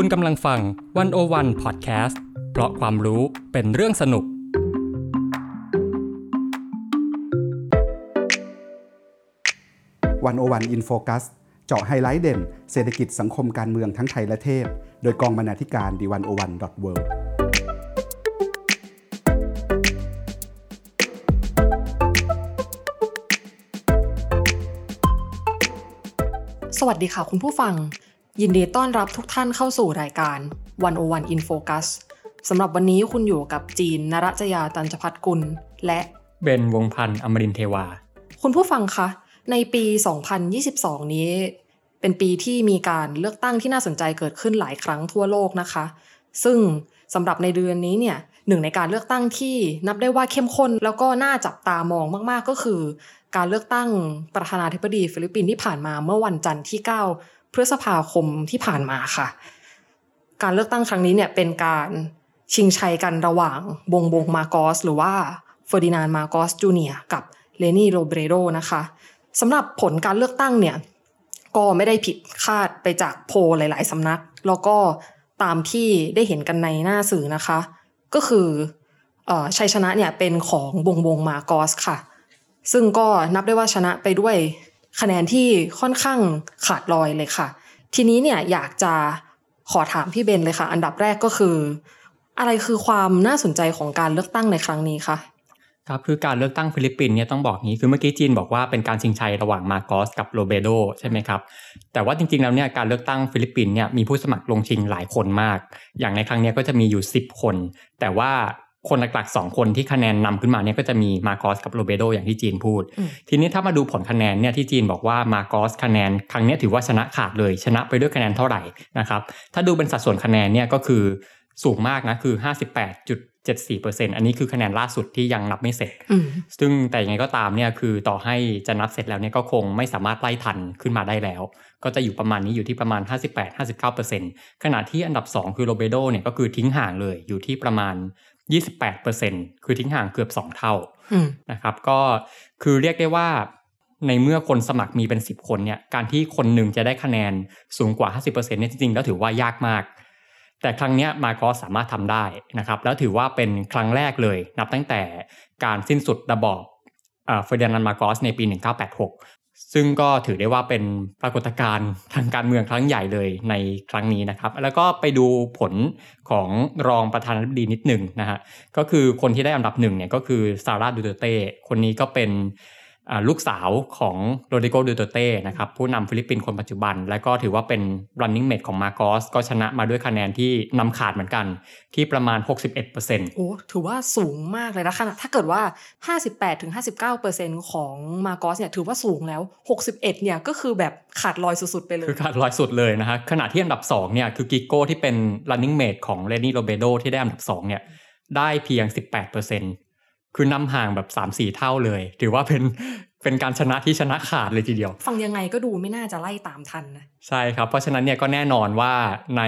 คุณกำลังฟัง One O One พอดแคสต์เพราะความรู้เป็นเรื่องสนุก One O One In Focus เจาะไฮไลท์เด่น เศรษฐกิจสังคมการเมืองทั้งไทยและเทศโดยกองบรรณาธิการ The One O One dot worldสวัสดีค่ะคุณผู้ฟัง ยินดีต้อนรับทุกท่านเข้าสู่รายการ101 in Focus สำหรับวันนี้คุณอยู่กับจีนนรัจยาตันจพัฒกุล และเบนวงพันธ์อมรินทร์เทวา คุณผู้ฟังคะ ในปี 2022 นี้ เป็นปีที่มีการเลือกตั้งที่น่าสนใจเกิดขึ้นหลายครั้งทั่วโลกนะคะ ซึ่งสำหรับในเดือนนี้เนี่ยหนึ่งในการเลือกตั้งที่นับได้ว่าเข้มข้น แล้วก็น่าจับตามองมาก ๆ ก็คือ การเลือกตั้งประธานาธิบดีฟิลิปปินส์ที่ผ่านมาเมื่อวันจันทร์ที่ 9 พฤษภาคมที่ผ่านมาค่ะ การเลือกตั้งครั้งนี้เนี่ยเป็นการชิงชัยกันระหว่างบงบงมาร์กอส หรือว่าเฟอร์ดินานด์มาร์กอสจูเนียร์กับเลนี่โรเบรโดนะคะสำหรับผลการเลือกตั้งเนี่ยก็ไม่ได้ผิดคาดไปจากโพลหลาย ๆสำนัก แล้วก็ตามที่ได้เห็นกันในหน้าสื่อนะคะ ก็คือชัยชนะเนี่ยเป็นของบงบงมาร์กอสค่ะ ซึ่งก็นับได้ว่าชนะไปด้วย คะแนนที่ค่อนข้างขาดลอยเลยค่ะ ทีนี้เนี่ยอยากจะขอถามพี่เบนเลยค่ะ อันดับแรกก็คือ อะไรคือความน่าสนใจของการเลือกตั้งในครั้งนี้คะครับคือการเลือกตั้งฟิลิปปินส์เนี่ยต้องบอกงี้คือเมื่อกี้จีนบอกว่าเป็นการชิงชัยระหว่างมาร์กอสกับโรเบรโดใช่ไหมครับแต่ว่าจริงๆแล้วเนี่ยการเลือกตั้งฟิลิปปินส์เนี่ยมีผู้สมัครลงชิงหลายคนมาก อย่างในครั้งนี้ก็จะมีอยู่ 10 คน แต่ว่า คนหลักๆสองคนที่คะแนนนำขึ้นมาเนี่ยก็จะมีมาโกสกับโรเบโดอย่างที่จีนพูดอืมทีนี้ถ้ามาดูผลคะแนนเนี่ยที่จีนบอกว่ามาโกสคะแนนครั้งเนี้ยถือว่าชนะขาดเลยชนะไปด้วยคะแนนเท่าไหร่นะครับถ้าดูเป็นสัดส่วนคะแนนเนี่ยก็คือสูงมากนะคือ 58.74%อันนี้คือคะแนนล่าสุดที่ยังนับไม่เสร็จอืมซึ่งแต่ยังไงก็ตามเนี่ยคือต่อให้จะนับเสร็จแล้วเนี่ยก็คงไม่สามารถไล่ทันขึ้นมาได้แล้ว ก็จะอยู่ประมาณนี้อยู่ที่ประมาณ 58-59%ขณะที่อันดับ 2 คือโรเบโดเนี่ยก็คือทิ้งห่างเลยอยู่ที่ประมาณ 28%คือทิ้งห่างเกือบ 2 เท่าอืมนะครับ ก็คือเรียกได้ว่าในเมื่อคนสมัครมีเป็น 10 คนเนี่ยการที่คนหนึ่งจะได้คะแนนสูงกว่า 50%เนี่ยจริงๆ แล้วถือว่ายากมาก แต่ครั้งเนี้ยมาโกสสามารถทำได้นะครับ แล้วถือว่าเป็นครั้งแรกเลย นับตั้งแต่การสิ้นสุดระบอบเฟอร์ดินานด์มาร์กอสในปี 1986 ซึ่งก็ถือได้ว่าเป็นปรากฏการณ์ทางการเมืองครั้งใหญ่เลยในครั้งนี้นะครับ แล้วก็ไปดูผลของรองประธานาธิบดีนิดหนึ่งนะฮะก็คือคนที่ได้อันดับหนึ่งเนี่ยก็คือซาร่าดูเตเต้คนนี้ก็เป็น ลูกสาวของโรดิโกดูเตเต้นะครับผู้นำฟิลิปปินส์คนปัจจุบัน และก็ถือว่าเป็น running mate ของมาร์กอสก็ชนะมาด้วยคะแนนที่นำขาดเหมือนกัน ที่ประมาณ 61%โอ้ถือว่าสูงมากเลยนะขนาดถ้าเกิดว่า 58ถึง59%ของมาโกสเนี่ยถือว่าสูงแล้ว 61เนี่ยก็คือแบบขาดลอยสุดๆไปเลย คือขาดลอยสุดเลยนะฮะขณะที่อันดับ2เนี่ยคือกิโก้ที่เป็น running mate ของเลนี่โรเบโดที่ได้อันดับ2เนี่ยได้เพียง 18% คือนำห่างแบบ3-4เท่าเลย ถือว่าเป็นเป็นการชนะที่ชนะขาดเลยทีเดียว ฟังยังไงก็ดูไม่น่าจะไล่ตามทันนะใช่ครับ เพราะฉะนั้นเนี่ยก็แน่นอนว่าใน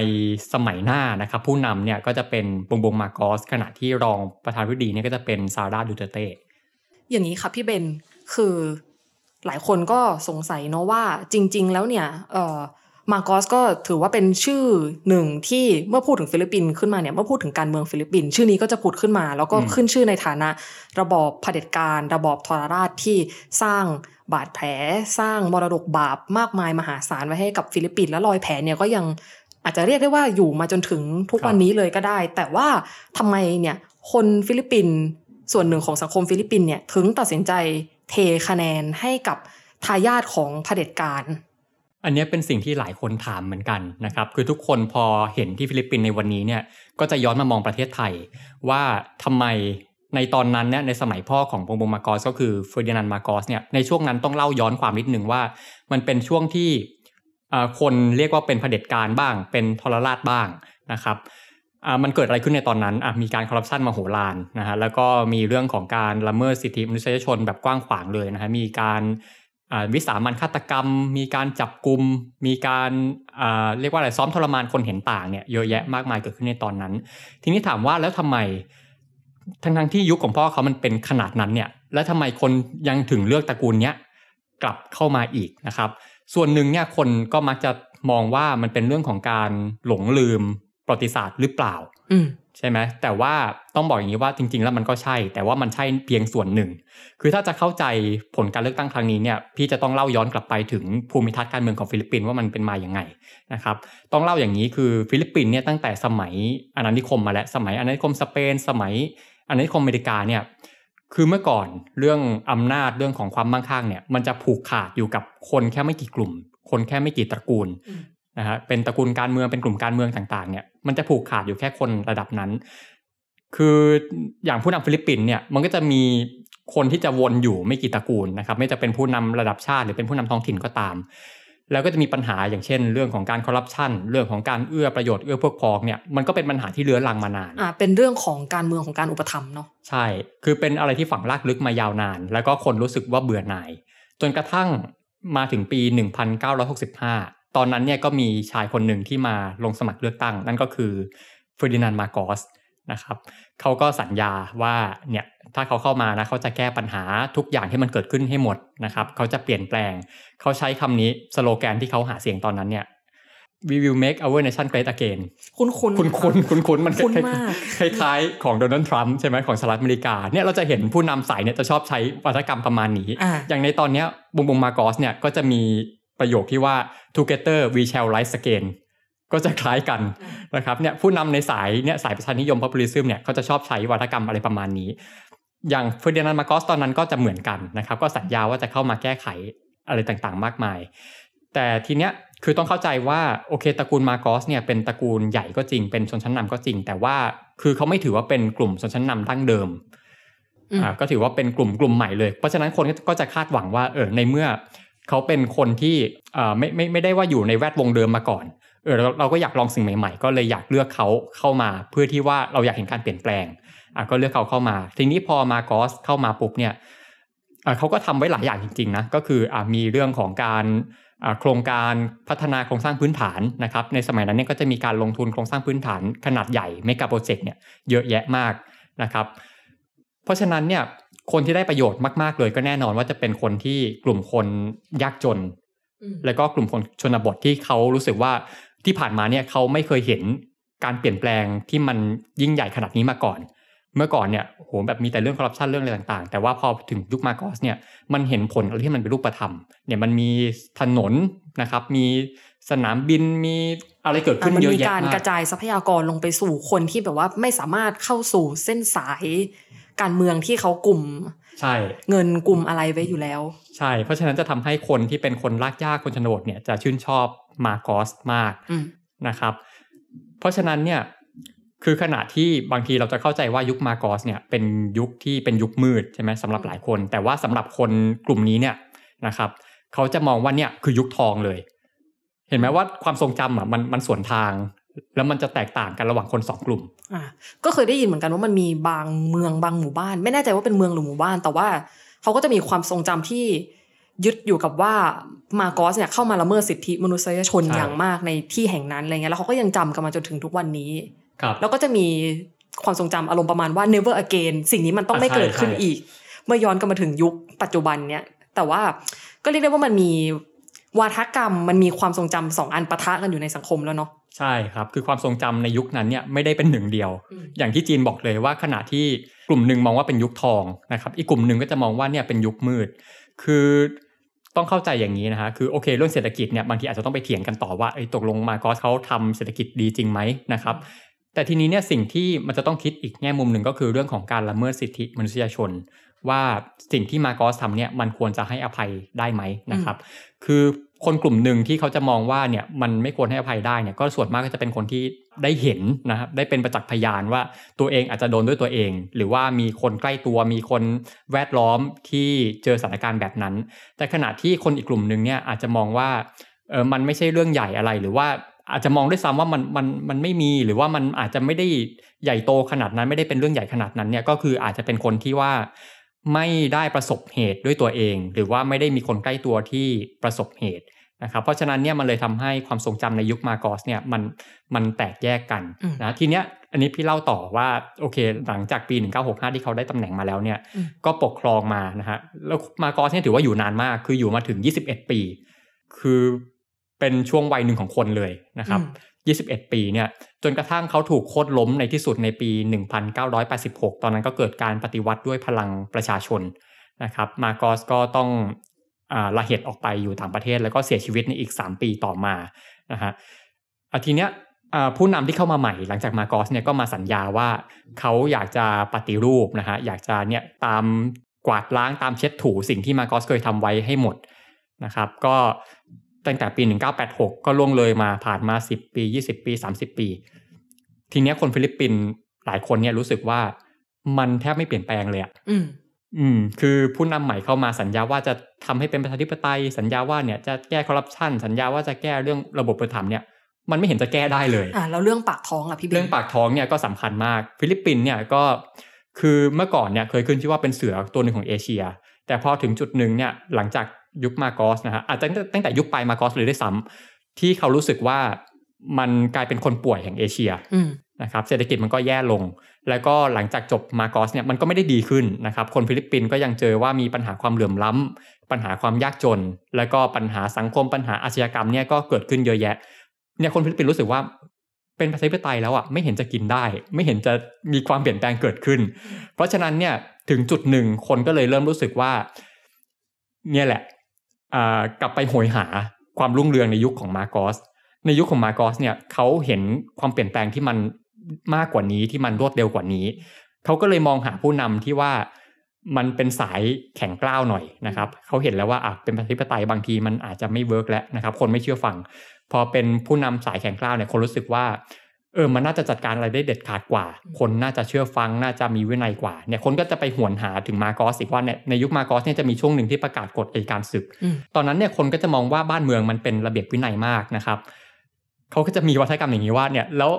สมัยหน้านะครับผู้นำเนี่ยก็จะเป็นบงบงมาร์กอส ขณะที่รองประธานาธิบดีเนี่ยก็จะเป็นซาร่าดูเตเต้อย่างนี้ค่ะพี่เบนคือหลายคนก็สงสัยเนาะว่าจริง ๆ แล้วเนี่ยเอ่อ มาร์กอสก็ถือว่าเป็นชื่อหนึ่งที่เมื่อพูดถึงฟิลิปปินส์ขึ้นมาเนี่ยเมื่อพูดถึงการเมืองฟิลิปปินส์ชื่อนี้ก็จะผุดขึ้นมา แล้วก็ขึ้นชื่อในฐานะ ระบอบเผด็จการ ระบอบทรราชที่สร้างบาดแผลสร้างมรดกบาปมากมายมหาศาลไว้ให้กับฟิลิปปินส์และรอยแผลเนี่ยก็ยังอาจจะเรียกได้ว่าอยู่มาจนถึงทุกวันนี้เลยก็ได้ แต่ว่าทำไมเนี่ยคนฟิลิปปินส์ส่วนหนึ่งของสังคมฟิลิปปินส์เนี่ยถึงตัดสินใจเทคะแนนให้กับทายาทของเผด็จการ อันนี้เป็นสิ่งที่หลายคนถามเหมือนกันนะครับ คือทุกคนพอเห็นที่ฟิลิปปินส์ในวันนี้เนี่ยก็จะย้อนมามองประเทศไทย ว่าทำไมในตอนนั้นเนี่ยในสมัยพ่อของบงบงมาร์กอสก็คือเฟอร์ดินานด์มาร์กอสเนี่ยในช่วงนั้นต้องเล่าย้อนความนิดหนึ่งว่า มันเป็นช่วงที่คนเรียกว่าเป็นเผด็จการบ้าง เป็นทรราชบ้างนะครับมันเกิดอะไรขึ้นในตอนนั้นมีการคอร์รัปชันมโหฬารนะฮะแล้วก็มีเรื่องของการละเมิดสิทธิมนุษยชนแบบกว้างขวางเลยนะฮะมีการ วิสามันฆาตกรรม มีการจับกลุ่มมีการาเรียกว่าอะไรซ้อมทรมานคนเห็นต่างเนี่ยเยอะแยะมากมายเกิดขึ้นในตอนนั้น ทีนี้ถามว่าแล้วทำไมทั้งทั้งที่ยุคของพ่อเขามันเป็นขนาดนั้นเนี่ยแล้วทำไมคนยังถึงเลือกตระกูลเนี้ยกลับเข้ามาอีกนะครับ ส่วนหนึ่งเนี่ยคนก็มักจะมองว่ามันเป็นเรื่องของการหลงลืมประวัติศาสตร์หรือเปล่า ใช่ไหมแต่ว่าต้องบอกอย่างนี้ว่าจริง ๆ แล้วมันก็ใช่ แต่ว่ามันใช่เพียงส่วนหนึ่ง คือถ้าจะเข้าใจผลการเลือกตั้งครั้งนี้เนี่ยพี่จะต้องเล่าย้อนกลับไปถึงภูมิทัศน์การเมืองของฟิลิปปินส์ว่ามันเป็นมาอย่างไงนะครับต้องเล่าอย่างนี้คือฟิลิปปินส์เนี่ยตั้งแต่สมัยอาณานิคมมาแล้วสมัยอาณานิคมสเปน สมัยอาณานิคมอเมริกาเนี่ยคือเมื่อก่อนเรื่องอำนาจเรื่องของความมั่งคั่งเนี่ยมันจะผูกขาดอยู่กับคนแค่ไม่กี่กลุ่ม คนแค่ไม่กี่ตระกูล นะฮะเป็นตระกูลการเมืองเป็นกลุ่มการเมืองต่างๆเนี่ยมันจะผูกขาดอยู่แค่คนระดับนั้น คืออย่างผู้นำฟิลิปปินส์เนี่ยมันก็จะมีคนที่จะวนอยู่ไม่กี่ตระกูลนะครับ ไม่ว่าจะเป็นผู้นำระดับชาติหรือเป็นผู้นำท้องถิ่นก็ตาม แล้วก็จะมีปัญหาอย่างเช่น เรื่องของการคอร์รัปชันเรื่องของการเอื้อประโยชน์เอื้อพวกพ้องเนี่ยมันก็เป็นปัญหาที่เรื้อรังมานานอ่าเป็นเรื่องของการเมืองของการอุปถัมภ์เนาะใช่ คือเป็นอะไรที่ฝังลากลึกมายาวนาน แล้วก็คนรู้สึกว่าเบื่อหน่าย จนกระทั่งมาถึงปี 1965 ตอนนั้นเนี่ยก็มีชายคนหนึ่งที่มาลงสมัครเลือกตั้ง นั่นก็คือเฟอร์ดินานด์มาโกสนะครับเขาก็สัญญาว่าเนี่ยถ้าเขาเข้ามานะเขาจะแก้ปัญหาทุกอย่างที่มันเกิดขึ้นให้หมดนะครับเขาจะเปลี่ยนแปลง เขาใช้คำนี้สโลแกนที่เขาหาเสียงตอนนั้นเนี่ย we will make our nation great again คุ้นคุ้นคุณคุณคุณคุณมันคุ้นคล้ายมากคล้ายๆ ของโดนัลด์ทรัมป์ใช่ไหมของสหรัฐอเมริกาเนี่ยเราจะเห็นผู้นำสายเนี่ยจะชอบใช้วัฒกรรมประมาณนี้อ่าอย่างในตอนเนี้ยบุงบุงมาโกสเนี่ยก็จะมี ประโยคที่ว่า together we shall rise again ก็จะคล้ายกันนะครับเนี่ยผู้นำในสายเนี่ยสายประชานิยม populism เนี่ยเขาจะชอบใช้วัฒกรรมอะไรประมาณนี้ อย่างเฟอร์ดินานด์มาโกสตอนนั้นก็จะเหมือนกันนะครับ ก็สัญญาว่าจะเข้ามาแก้ไขอะไรต่างๆ มากมาย แต่ทีเนี้ยคือต้องเข้าใจว่าโอเคตระกูลมาโกสเนี่ยเป็นตระกูลใหญ่ก็จริงเป็นชนชั้นนำก็จริง แต่ว่าคือเขาไม่ถือว่าเป็นกลุ่มชนชั้นนำดั้งเดิมอืมอ่าก็ถือว่าเป็นกลุ่มกลุ่มใหม่เลย เพราะฉะนั้นคนก็จะคาดหวังว่าเออในเมื่อ เขาเป็นคนที่ไม่ไม่ไม่ได้ว่าอยู่ในแวดวงเดิมมาก่อนเออเราเราก็อยากลองสิ่งใหม่ๆ ก็เลยอยากเลือกเขาเข้ามา เพื่อที่ว่าเราอยากเห็นการเปลี่ยนแปลงอะก็เลือกเขาเข้ามา ทีนี้พอมาโกสเข้ามาปุ๊บเนี่ยอะเขาก็ทำไว้หลายอย่างจริงๆนะก็คืออะมีเรื่องของการอะโครงการพัฒนาโครงสร้างพื้นฐานนะครับในสมัยนั้นเนี่ยก็จะมีการลงทุนโครงสร้างพื้นฐานขนาดใหญ่เมกะโปรเจกต์เนี่ยเยอะแยะมากนะครับ เพราะฉะนั้นเนี่ย คนที่ได้ประโยชน์มาก ๆ เลยก็แน่นอนว่าจะเป็นคนที่กลุ่มคนยากจนอืมแล้วก็กลุ่มคนชนบทที่เขารู้สึกว่าที่ผ่านมาเนี่ยเขาไม่เคยเห็นการเปลี่ยนแปลงที่มันยิ่งใหญ่ขนาดนี้มาก่อน เมื่อก่อนเนี่ยโหแบบมีแต่เรื่องคอร์รัปชันเรื่องอะไรต่าง ๆ แต่ว่าพอถึงยุคมาโกสเนี่ยมันเห็นผลอะไรที่มันเป็นรูปธรรมเนี่ยมันมีถนนนะครับมีสนามบินมีอะไรเกิดขึ้นมันเยอะมีแยะการมากระจายทรัพยากรลงไปสู่คนที่แบบว่าไม่สามารถเข้าสู่เส้นสาย การเมืองที่เขากลุ่ม ใช่ เงินกลุ่มอะไรไว้อยู่แล้ว ใช่ เพราะฉะนั้นจะทำให้คนที่เป็นคนลากยากคนชนบทเนี่ยจะชื่นชอบมาโกสมากอืมนะครับ เพราะฉะนั้นเนี่ยคือขณะที่บางทีเราจะเข้าใจว่ายุคมาโกสเนี่ยเป็นยุคที่เป็นยุคมืดใช่ไหมสำหรับหลายคน แต่ว่าสำหรับคนกลุ่มนี้เนี่ยนะครับเขาจะมองว่าเนี่ยคือยุคทองเลย เห็นไหมว่าความทรงจำอะมันมันสวนทาง แล้วมันจะแตกต่างกันระหว่างคนสองกลุ่ม อ่าก็เคยได้ยินเหมือนกันว่ามันมีบางเมืองบางหมู่บ้าน ไม่แน่ใจว่าเป็นเมืองหรือหมู่บ้าน แต่ว่าเขาก็จะมีความทรงจำที่ยึดอยู่กับว่ามาโกสเนี่ยเข้ามาละเมิดสิทธิมนุษยชนใช่อย่างมากในที่แห่งนั้นอะไรเงี้ยแล้วเขาก็ยังจำกันมาจนถึงทุกวันนี้ครับแล้วก็จะมีความทรงจำอารมณ์ประมาณว่า never again สิ่งนี้มันต้องไม่อ่าใช่เกิดขึ้นใช่อีก เมื่อย้อนกลับมาถึงยุคปัจจุบันเนี่ย แต่ว่าก็เรียกได้ว่ามันมีวาทกรรมมันมีความทรงจำสองอันปะทะกันอยู่ในสังคมแล้วเนาะ ใช่ครับ คือความทรงจำในยุคนั้นเนี่ยไม่ได้เป็นหนึ่งเดียวอืมอย่างที่จีนบอกเลยว่าขณะที่กลุ่มหนึ่งมองว่าเป็นยุคทองนะครับอีกกลุ่มหนึ่งก็จะมองว่าเนี่ยเป็นยุคมืด คือต้องเข้าใจอย่างนี้นะฮะคือโอเคเรื่องเศรษฐกิจเนี่ยบางทีอาจจะต้องไปเถียงกันต่อว่าไอ้ยตกลงมาโกอสเขาทำเศรษฐกิจดีจริงไหมนะครับแต่ทีนี้เนี่ยสิ่งที่มันจะต้องคิดอีกแง่มุมหนึ่งก็คือเรื่องของการละเมิดสิทธิมนุษยชน ว่าสิ่งที่มาโกอสทำเนี่ยมันควรจะให้อภัยได้ไหมนะครับ คือคนกลุ่มหนึ่งที่เขาจะมองว่าเนี่ยมันไม่ควรให้อภัยได้เนี่ยก็ส่วนมากก็จะเป็นคนที่ได้เห็นนะครับได้เป็นประจักษ์พยานว่าตัวเองอาจจะโดนด้วยตัวเอง หรือว่ามีคนใกล้ตัวมีคนแวดล้อมที่เจอสถานการณ์แบบนั้น แต่ขณะที่คนอีกกลุ่มหนึ่งเนี่ยอาจจะมองว่าเออมันไม่ใช่เรื่องใหญ่อะไรหรือว่าอาจจะมองด้วยซ้ำว่ามันมันมันไม่มีหรือว่ามันอาจจะไม่ได้ใหญ่โตขนาดนั้นไม่ได้เป็นเรื่องใหญ่ขนาดนั้นเนี่ยก็คืออาจจะเป็นคนที่ว่า ไม่ได้ประสบเหตุด้วยตัวเอง หรือว่าไม่ได้มีคนใกล้ตัวที่ประสบเหตุนะครับเพราะฉะนั้นเนี่ยมันเลยทำให้ความทรงจำในยุคมาโกอสเนี่ยมันมันแตกแยกกันอืมนะทีเนี้ยอันนี้พี่เล่าต่อว่าโอเค หลังจากปี 1965 ที่เขาได้ตำแหน่งมาแล้วเนี่ยอืมก็ปกครองมานะฮะแล้วมาโกอสเนี่ยถือว่าอยู่นานมากคืออยู่มาถึง 21 ปี คือเป็นช่วงวัยหนึ่งของคนเลยนะครับ 21 ปีเนี่ยจนกระทั่งเขาถูกโค่นล้มในที่สุดในปี 1986 ตอนนั้นก็เกิดการปฏิวัติด้วยพลังประชาชนนะครับมาร์กอสก็ต้องระเห็จออกไปอยู่ต่างประเทศ แล้วก็เสียชีวิตในอีก 3 ปีต่อมานะฮะอะทีเนี้ยผู้นำที่เข้ามาใหม่หลังจากมาร์กอสเนี่ยก็มาสัญญาว่าเขาอยากจะปฏิรูปนะฮะอยากจะเนี่ยตามกวาดล้างตามเช็ดถูสิ่งที่มาร์กอสเคยทำไว้ให้หมดนะครับก็ ตั้งแต่ปี 1986 ก็ล่วงเลยมาผ่านมา 10 ปี 20 ปี 30 ปี ทีเนี้ยคนฟิลิปปินส์หลายคนเนี่ยรู้สึกว่ามันแทบไม่เปลี่ยนแปลงเลยอะอืมอืม คือผู้นำใหม่เข้ามาสัญญาว่าจะทำให้เป็นประชาธิปไตย สัญญาว่าเนี่ยจะแก้คอร์รัปชันสัญญาว่าจะแก้เรื่องระบบอุปถัมภ์เนี่ย มันไม่เห็นจะแก้ได้เลยอ่าแล้วเรื่องปากท้องอะพี่บิ๊เรื่องปากท้องเนี่ยก็สำคัญมาก ฟิลิปปินส์เนี่ยก็คือเมื่อก่อนเนี่ยเคยขึ้นชื่อว่าเป็นเสือตัวหนึ่งของเอเชีย แต่พอถึงจุดหนึ่งเนี่ยหลังจาก ยุคมาร์กอสนะฮะอาจจะตั้งแต่ยุคปลายมาร์กอสเลยด้วยซ้ำที่เขารู้สึกว่ามันกลายเป็นคนป่วยแห่งเอเชียนะครับเศรษฐกิจมันก็แย่ลง แล้วก็หลังจากจบมาร์กอสเนี่ยมันก็ไม่ได้ดีขึ้นนะครับคนฟิลิปปินส์ก็ยังเจอว่ามีปัญหาความเหลื่อมล้ำปัญหาความยากจน แล้วก็ปัญหาสังคมปัญหาอาชญากรรมเนี่ยก็เกิดขึ้นเยอะแยะเนี่ยคนฟิลิปปินส์รู้สึกว่าเป็นประชาธิปไตยแล้วอะไม่เห็นจะกินได้ ไม่เห็นจะมีความเปลี่ยนแปลงเกิดขึ้น เพราะฉะนั้นเนี่ยถึงจุดหนึ่งคนก็เลยเริ่มรู้สึกว่า เนี่ยแหละ กลับไปโหยหาความรุ่งเรืองในยุคของมาร์กอสในยุคของมาร์กอสเนี่ยเขาเห็นความเปลี่ยนแปลงที่มันมากกว่านี้ที่มันรวดเร็วกว่านี้ เขาก็เลยมองหาผู้นำที่ว่ามันเป็นสายแข็งกร้าวหน่อยนะครับ เขาเห็นแล้วว่าอะเป็นประชาธิปไตยบางทีมันอาจจะไม่ work แล้วนะครับ คนไม่เชื่อฟัง พอเป็นผู้นำสายแข็งกร้าวเนี่ยคนรู้สึกว่า เออมันน่าจะจัดการอะไรได้เด็ดขาดกว่า คนน่าจะเชื่อฟังน่าจะมีวินัยกว่าเนี่ยคนก็จะไปหวนหาถึงมาร์กอสอีกว่าเนี่ยในยุคมาร์กอสเนี่ยจะมีช่วงหนึ่งที่ประกาศกฎอัยการศึกอืมตอนนั้นเนี่ยคนก็จะมองว่าบ้านเมืองมันเป็นระเบียบวินัยมากนะครับเขาก็จะมีวัฒกรรมอย่างนี้ว่าเนี่ยแล้ว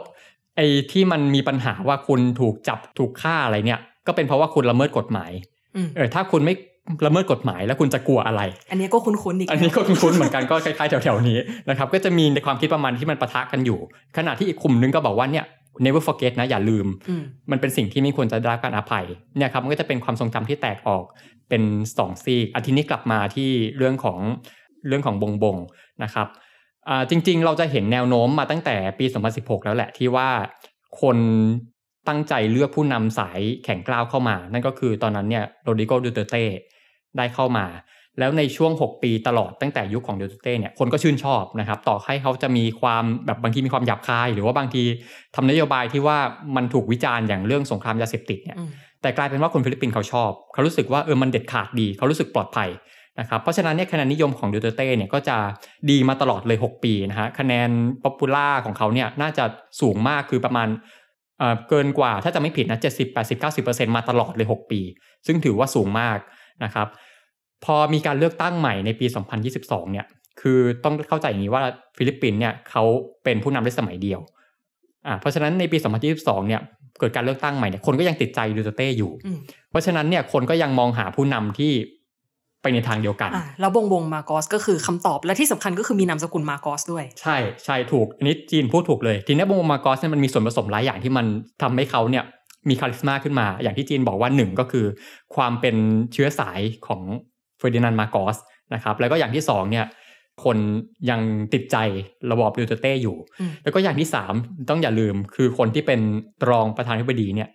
ไอ้ที่มันมีปัญหาว่าคุณถูกจับถูกฆ่าอะไรเนี่ย ก็เป็นเพราะว่าคุณละเมิดกฎหมายอืมเออถ้าคุณไม่ ละเมิดกฎหมายแล้วคุณจะกลัวอะไร อันนี้ก็คุ้นๆอีก อันนี้ก็คุ้นๆเหมือนกันก็คล้ายๆแถวๆนี้นะครับก็จะมีในความคิดประมาณที่มันปะทะกันอยู่ ขณะที่อีกกลุ่มนึงก็บอกว่าเนี่ย never forget นะอย่าลืมอืมมันเป็นสิ่งที่ไม่ควรจะได้รับการอภัยเนี่ยครับมันก็จะเป็นความทรงจำที่แตกออกเป็นสองซีกอาทีนี้กลับมาที่เรื่องของเรื่องของบงบงนะครับอ่าจริงๆ เราจะเห็นแนวโน้มมาตั้งแต่ปี 2016 แล้วแหละที่ว่าคน ตั้งใจเลือกผู้นำสายแข่งกล้าวเข้ามา นั่นก็คือตอนนั้นเนี่ยโรดิโกดูเตเต้ได้เข้ามา แล้วในช่วง 6 ปีตลอดตั้งแต่ยุคของดูเตเต้เนี่ยคนก็ชื่นชอบนะครับ ต่อให้เขาจะมีความแบบบางทีมีความหยาบคาย หรือว่าบางทีทำนโยบายที่ว่ามันถูกวิจารณ์อย่างเรื่องสงครามยาเสพติดเนี่ยแต่กลายเป็นว่าคนฟิลิปปินส์เขาชอบ เขารู้สึกว่าเออมันเด็ดขาดดี เขารู้สึกปลอดภัยนะครับเพราะฉะนั้นเนี่ยคะแนนนิยมของดูเตเต้เนี่ยก็จะดีมาตลอดเลย 6 ปีนะฮะคะแนน popular ของเขาเนี่ยน่าจะสูงมากคือประมาณ เอ่อเกินกว่าถ้าจะไม่ผิดนะ70 80 90มาตลอดเลย6ปี ซึ่งถือว่าสูงมากนะครับ พอมีการเลือกตั้งใหม่ในปี 2022 เนี่ย คือต้องเข้าใจอย่างนี้ว่าฟิลิปปินส์เนี่ยเขาเป็นผู้นำได้สมัยเดียวอ่าเพราะฉะนั้นในปี 2022 เนี่ยเกิดการเลือกตั้งใหม่เนี่ยคนก็ยังติดใจดูเตเต้อยู่อืมเพราะฉะนั้นเนี่ยคนก็ยังมองหาผู้นำที่ ไปในทางเดียวกันอ่าแล้วบงบงมาร์กอสก็คือคำตอบและที่สำคัญก็คือมีนามสกุลมาร์กอสด้วย ใช่ใช่ถูกอันนี้จีนพูดถูกเลยทีนี้บงบงมาร์กอสเนี่ยมันมีส่วนผสมหลายอย่างที่มันทำให้เขาเนี่ยมี charisma ขึ้นมา อย่างที่จีนบอกว่าหนึ่งก็คือ ความเป็นเชื้อสายของเฟอร์ดินานด์มาร์กอสนะครับแล้วก็อย่างที่สองเนี่ยคนยังติดใจระบอบดูเตเต้อยู่อืมแล้วก็อย่างที่สามต้องอย่าลืมคือคนที่เป็นรองประธานาธิบดีเนี่ย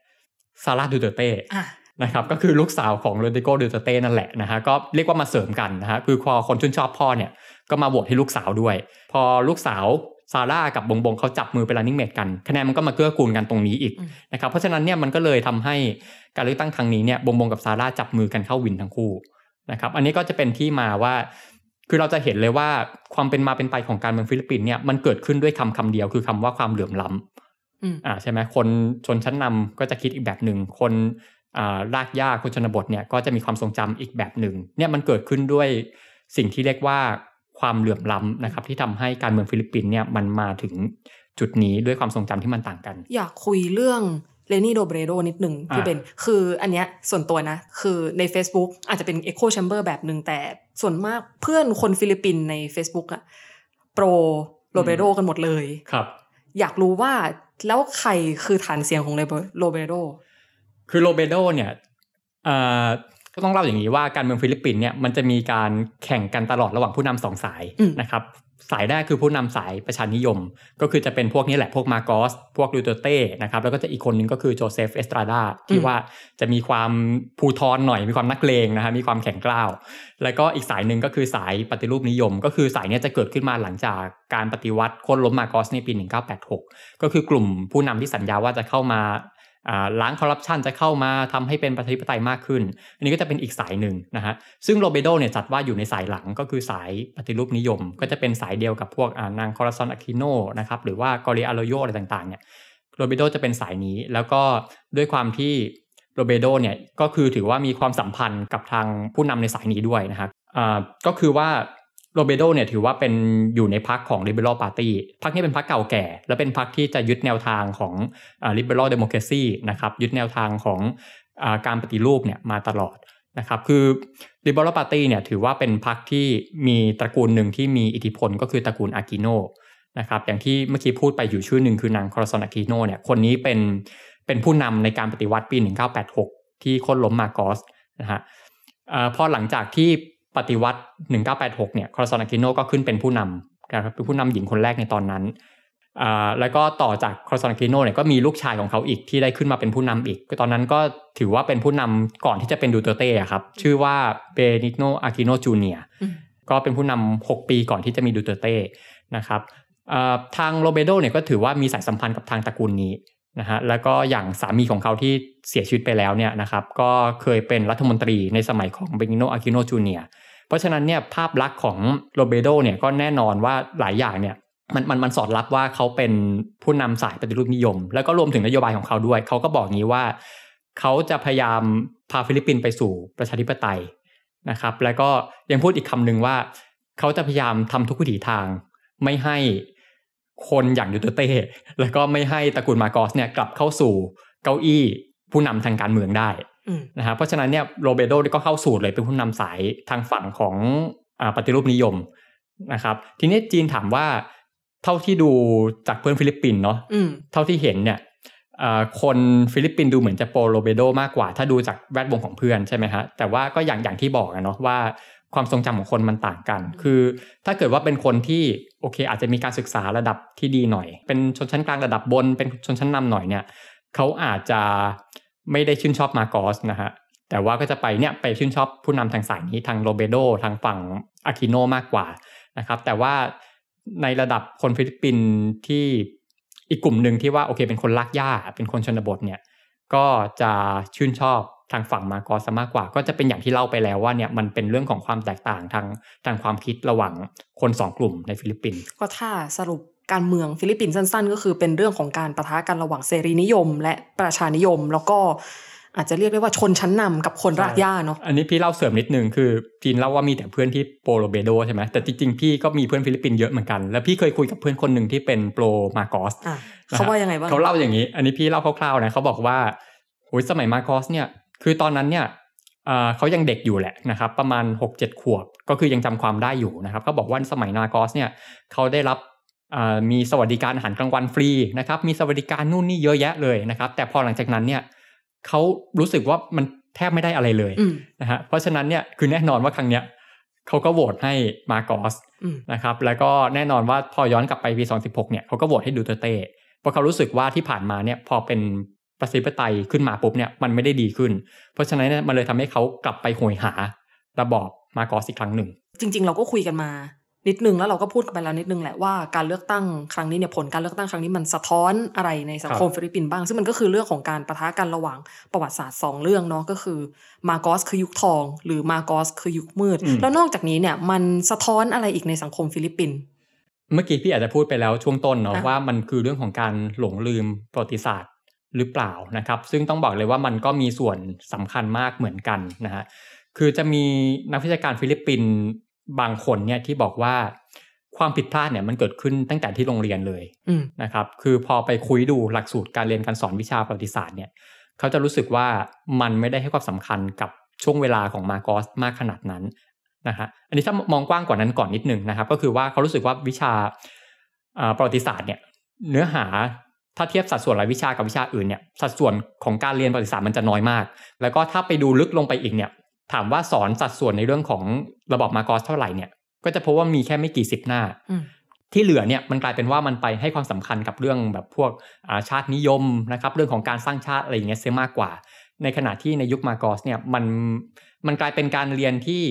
ซาร่าดูเตเต้อะ นะครับก็คือลูกสาวของโรดิโกดูเตเต้นั่นแหละนะฮะก็เรียกว่ามาเสริมกันนะฮะคือพอคนชื่นชอบพ่อเนี่ยก็มาโหวตให้ลูกสาวด้วย พอลูกสาวซาร่ากับบงบงเขาจับมือเป็น running mate กันคะแนนมันก็มาเกื้อกูลกันตรงนี้อีกอืมนะครับเพราะฉะนั้นเนี่ยมันก็เลยทำให้การเลือกตั้งครั้งนี้เนี่ยบงบงกับซาร่าจับมือกันเข้าวินทั้งคู่นะครับอันนี้ก็จะเป็นที่มาว่า คือเราจะเห็นเลยว่าความเป็นมาเป็นไปของการเมืองฟิลิปปินส์เนี่ยมันเกิดขึ้นด้วยคำคำเดียวคือคำว่าความเหลื่อมล้ำอืมอ่าใช่ไหมคนชนชั้นนำก็จะคิดอีกแบบหนึ่งคนอ่า รากหญ้าคนชนบทเนี่ยก็จะมีความทรงจำอีกแบบหนึ่งเนี่ยมันเกิดขึ้นด้วยสิ่งที่เรียกว่าความเหลื่อมล้ำนะครับ ที่ทำให้การเมืองฟิลิปปินส์เนี่ยมันมาถึงจุดนี้ด้วยความทรงจำที่มันต่างกัน อยากคุยเรื่องเลนี่โรเบรโดนิดหนึ่งพี่อะเบนคืออันเนี้ยส่วนตัวนะ คือใน Facebook อาจจะเป็น Echo Chamber แบบหนึ่งแต่ส่วนมากเพื่อนคนฟิลิปปินส์ใน Facebook อะ pro โรเบโดกันหมดเลยครับ อยากรู้ว่าแล้วใครคือฐานเสียงของโรเบโด คือโรเบโดเนี่ยอ่าก็ต้องเล่าอย่างนี้ว่าการเมืองฟิลิปปินส์เนี่ยมันจะมีการแข่งกันตลอดระหว่างผู้นำสองสายอืมนะครับสายแรกคือผู้นำสายประชานิยม ก็คือจะเป็นพวกนี้แหละพวกมาโกส พวกดูเตอร์เต้นะครับแล้วก็จะอีกคนนึงก็คือโจเซฟเอสตราดาที่ว่าจะมีความภูทรหน่อยมีความนักเลงนะฮะมีความแข็งกร้าว แล้วก็อีกสายหนึ่งก็คือสายปฏิรูปนิยม ก็คือสายเนี้ยจะเกิดขึ้นมาหลังจากการปฏิวัติโค่นล้มมาโกสในปี 1986 ก็คือกลุ่มผู้นำที่สัญญาว่าจะเข้ามาอ่า ล้างคอร์รัปชันจะเข้ามาทำให้เป็นประชาธิปไตยมากขึ้น อันนี้ก็จะเป็นอีกสายหนึ่งนะฮะซึ่งโรเบโดเนี่ยจัดว่าอยู่ในสายหลังก็คือสายปฏิรูปนิยม ก็จะเป็นสายเดียวกับพวกนางคอร์ซอนอะคิโนนะครับหรือว่ากอริอาโลโยอะไรต่างๆเนี่ยโรเบโดจะเป็นสายนี้แล้วก็ด้วยความที่โรเบโดเนี่ยก็คือถือว่ามีความสัมพันธ์กับทางผู้นำในสายนี้ด้วยนะครับก็คือว่า โรเบโดเนี่ยถือว่าเป็นอยู่ในพรรคของ Liberal Party พรรคนี้เป็นพรรคเก่าแก่ และเป็นพรรคที่จะยึดแนวทางของอ่า Liberal Democracy นะครับยึดแนวทางของอการปฏิรูปเนี่ยมาตลอดนะครับคือ Liberal Party เนี่ยถือว่าเป็นพรรคที่มีตระกูลหนึ่งที่มีอิทธิพลก็คือตระกูลอากิโนนะครับอย่างที่เมื่อกี้พูดไปอยู่ชื่อหนึ่งคือนางคอร์ซอนอากิโนเนี่ยคนนี้เป็นเป็นผู้นำในการปฏิวัติปี 1986 ที่โค่นล้มมาโกสนะฮะอพอหลังจากที่ ปฏิวัติ 1986 เนี่ยคอร์ซอนอากิโนก็ขึ้นเป็นผู้นำนะครับเป็นผู้นำหญิงคนแรกในตอนนั้นอ่าแล้วก็ต่อจากคอร์ซอนอากิโนเนี่ยก็มีลูกชายของเขาอีกที่ได้ขึ้นมาเป็นผู้นำอีก ตอนนั้นก็ถือว่าเป็นผู้นำก่อนที่จะเป็นดูเตอร์เต้อะครับ ชื่อว่าเบนิโนอากิโนจูเนียอืมก็เป็นผู้นำ6ปีก่อนที่จะมีดูเตอร์เต้นะครับอ่าทางโรเบโดเนี่ยก็ถือว่ามีสายสัมพันธ์กับทางตระกูลนี้นะฮะแล้วก็อย่างสามีของเขาที่เสียชีวิตไปแล้วเนี่ยนะครับก็เคยเป็นรัฐมนตรีในสมัยของเบนิโนอากิโนจูเนีย เพราะฉะนั้นเนี่ยภาพลักษณ์ของโรเบโดเนี่ยก็แน่นอนว่าหลายอย่างเนี่ยมันมันมันสอดรับว่าเขาเป็นผู้นำสายปฏิรูปนิยม แล้วก็รวมถึงนโยบายของเขาด้วย เขาก็บอกงี้ว่า เขาจะพยายามพาฟิลิปปินส์ไปสู่ประชาธิปไตยนะครับ แล้วก็ยังพูดอีกคำหนึ่งว่า เขาจะพยายามทำทุกวิถีทาง ไม่ให้คนอย่างดูเตเต้แล้วก็ไม่ให้ตระกูลมาโกสเนี่ยกลับเข้าสู่เก้าอี้ผู้นำทางการเมืองได้ นะฮะเพราะฉะนั้นเนี่ยโรเบโดก็เข้าสู่เลยเป็นผู้นำสายทางฝั่งของอาปฏิรูปนิยมนะครับทีนี้จีนถามว่าเท่าที่ดูจากเพื่อนฟิลิปปินส์เนาะอืมเท่าที่เห็นเนี่ยเอ่อคนฟิลิปปินส์ดูเหมือนจะ pro โรเบโดมากกว่า ถ้าดูจากแวดวงของเพื่อนใช่ไหมฮะแต่ว่าก็อย่างอย่างที่บอกอะเนาะว่าความทรงจำของคนมันต่างกัน คือถ้าเกิดว่าเป็นคนที่โอเค อาจจะมีการศึกษาระดับที่ดีหน่อย เป็นชนชั้นกลางระดับบน เป็นชนชั้นนำหน่อยเนี่ยเขาอาจจะ ไม่ได้ชื่นชอบมาโกสนะฮะแต่ว่าก็จะไปเนี่ยไปชื่นชอบผู้นำทางสายนี้ทางโรเบโดทางฝั่งอาคิโนมากกว่านะครับแต่ว่าในระดับคนฟิลิปปินส์ที่อีกกลุ่มหนึ่งที่ว่าโอเคเป็นคนรากหญ้าเป็นคนชนบทเนี่ยก็จะชื่นชอบทางฝั่งมาโกสมากกว่า ก็จะเป็นอย่างที่เล่าไปแล้วว่าเนี่ยมันเป็นเรื่องของความแตกต่างทางทางความคิดระหว่างคนสองกลุ่มในฟิลิปปินส์ก็ถ้าสรุป การเมืองฟิลิปปินส์สั้น ๆ ก็คือเป็นเรื่องของการปะทะกันระหว่างเสรีนิยม และประชานิยม แล้วก็อาจจะเรียกได้ว่าชนชั้นนำกับคนรากหญ้าเนาะอันนี้พี่เล่าเสริมนิดนึงคือจีนเล่าว่ามีแต่เพื่อนที่ pro โรเบโดใช่ไหมแต่จริงๆพี่ก็มีเพื่อนฟิลิปปินส์เยอะเหมือนกัน แล้วพี่เคยคุยกับเพื่อนคนหนึ่งที่เป็น pro มาโกสอะเขาว่ายังไงบ้างเขาเล่าอย่างนี้ อันนี้พี่เล่าคร่าวๆนะเขาบอกว่าโอ้ยสมัยมาโกสเนี่ยคือตอนนั้นเนี่ยเอ่อเขายังเด็กอยู่แหละนะครับประมาณ 6-7 ขวบ ก็คือยังจำความได้อยู่นะครับเขาบอกว่าสมัยมาโกสเนี่ยเขาได้รับเอ่อ มีสวัสดิการอาหารกลางวันฟรีนะครับ มีสวัสดิการนู่นนี่เยอะแยะเลยนะครับ แต่พอหลังจากนั้นเนี่ยเขารู้สึกว่ามันแทบไม่ได้อะไรเลยอืมนะฮะเพราะฉะนั้นเนี่ยคือแน่นอนว่าครั้งเนี้ยเขาก็โหวตให้มาโกสอืมนะครับ แล้วก็แน่นอนว่าพอย้อนกลับไปปี 2016 เนี่ยเขาก็โหวตให้ดูเตอร์เต้เพราะเขารู้สึกว่าที่ผ่านมาเนี่ยพอเป็นประชาธิปไตยขึ้นมาปุ๊บเนี่ยมันไม่ได้ดีขึ้น เพราะฉะนั้นเนี่ยมันเลยทำให้เขากลับไปโหยหาระบอบมาโกสอีกครั้งหนึ่ง จริง ๆ เราก็คุยกันมา นิดนึงแล้วเราก็พูดกันไปแล้วนิดนึงแหละว่าการเลือกตั้งครั้งนี้เนี่ยผลการเลือกตั้งครั้งนี้มันสะท้อนอะไรในสังคมฟิลิปปินส์บ้าง ซึ่งมันก็คือเรื่องของการปะทะกันระหว่างประวัติศาสตร์สองเรื่องเนาะก็คือมาโกสคือยุคทอง หรือมาโกสคือยุคมืด แล้วนอกจากนี้เนี่ยมันสะท้อนอะไรอีกในสังคมฟิลิปปินส์เมื่อกี้พี่อาจจะพูดไปแล้วช่วงต้นเนาะอะว่ามันคือเรื่องของการหลงลืมประวัติศาสตร์หรือเปล่านะครับ ซึ่งต้องบอกเลยว่ามันก็มีส่วนสำคัญมากเหมือนกันนะฮะคือจะมีนักวิชาการฟิลิปปินส์ บางคนเนี่ยที่บอกว่าความผิดพลาดเนี่ยมันเกิดขึ้นตั้งแต่ที่โรงเรียนเลยอืมนะครับคือพอไปคุยดูหลักสูตรการเรียนการสอนวิชาประวัติศาสตร์เนี่ยเขาจะรู้สึกว่ามันไม่ได้ให้ความสำคัญกับช่วงเวลาของมาโกสมากขนาดนั้นนะฮะอันนี้ถ้ามองกว้างกว่านั้นก่อนนิดนึงนะครับ ก็คือว่าเขารู้สึกว่าวิชาอ่าประวัติศาสตร์เนี่ยเนื้อหาถ้าเทียบสัดส่วนรายวิชากับวิชาอื่นเนี่ยสัดส่วนของการเรียนประวัติศาสตร์มันจะน้อยมาก แล้วก็ถ้าไปดูลึกลงไปอีกเนี่ย ถามว่าสอนสัดส่วนในเรื่องของระบบมาโกสเท่าไหร่เนี่ย ก็จะพบว่ามีแค่ไม่กี่สิบหน้าอืมที่เหลือเนี่ยมันกลายเป็นว่ามันไปให้ความสำคัญกับเรื่องแบบพวกอ่าชาตินิยมนะครับ เรื่องของการสร้างชาติอะไรอย่างเงี้ยเสียมากกว่า ในขณะที่ในยุคมาโกสเนี่ยมันมันกลายเป็นการเรียนที่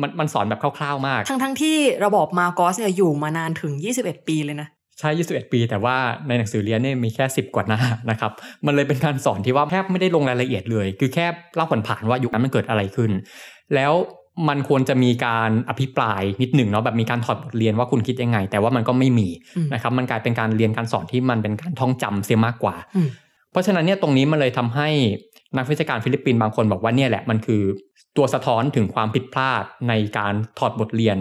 มันมันสอนแบบคร่าวๆมาก ทั้งทั้งๆที่ระบอบมาโกสเนี่ยอยู่มานานถึง 21 ปีเลยนะ ใช่ 21 ปี แต่ว่าในหนังสือเรียนเนี่ยมีแค่ 10 กว่าหน้านะครับ มันเลยเป็นการสอนที่ว่าแทบไม่ได้ลงรายละเอียดเลย คือแค่เล่าผ่านๆว่ายุคนั้นมันเกิดอะไรขึ้น แล้วมันควรจะมีการอภิปรายนิดหนึ่งเนาะแบบมีการถอดบทเรียนว่าคุณคิดยังไง แต่ว่ามันก็ไม่มีอืมนะครับ มันกลายเป็นการเรียนการสอนที่มันเป็นการท่องจำเสียมากกว่าอืมเพราะฉะนั้นเนี่ยตรงนี้มันเลยทำให้นักวิชาการฟิลิปปินส์บางคนบอกว่าเนี่ยแหละมันคือตัวสะท้อนถึงความผิดพลาดในการถอดบทเรียน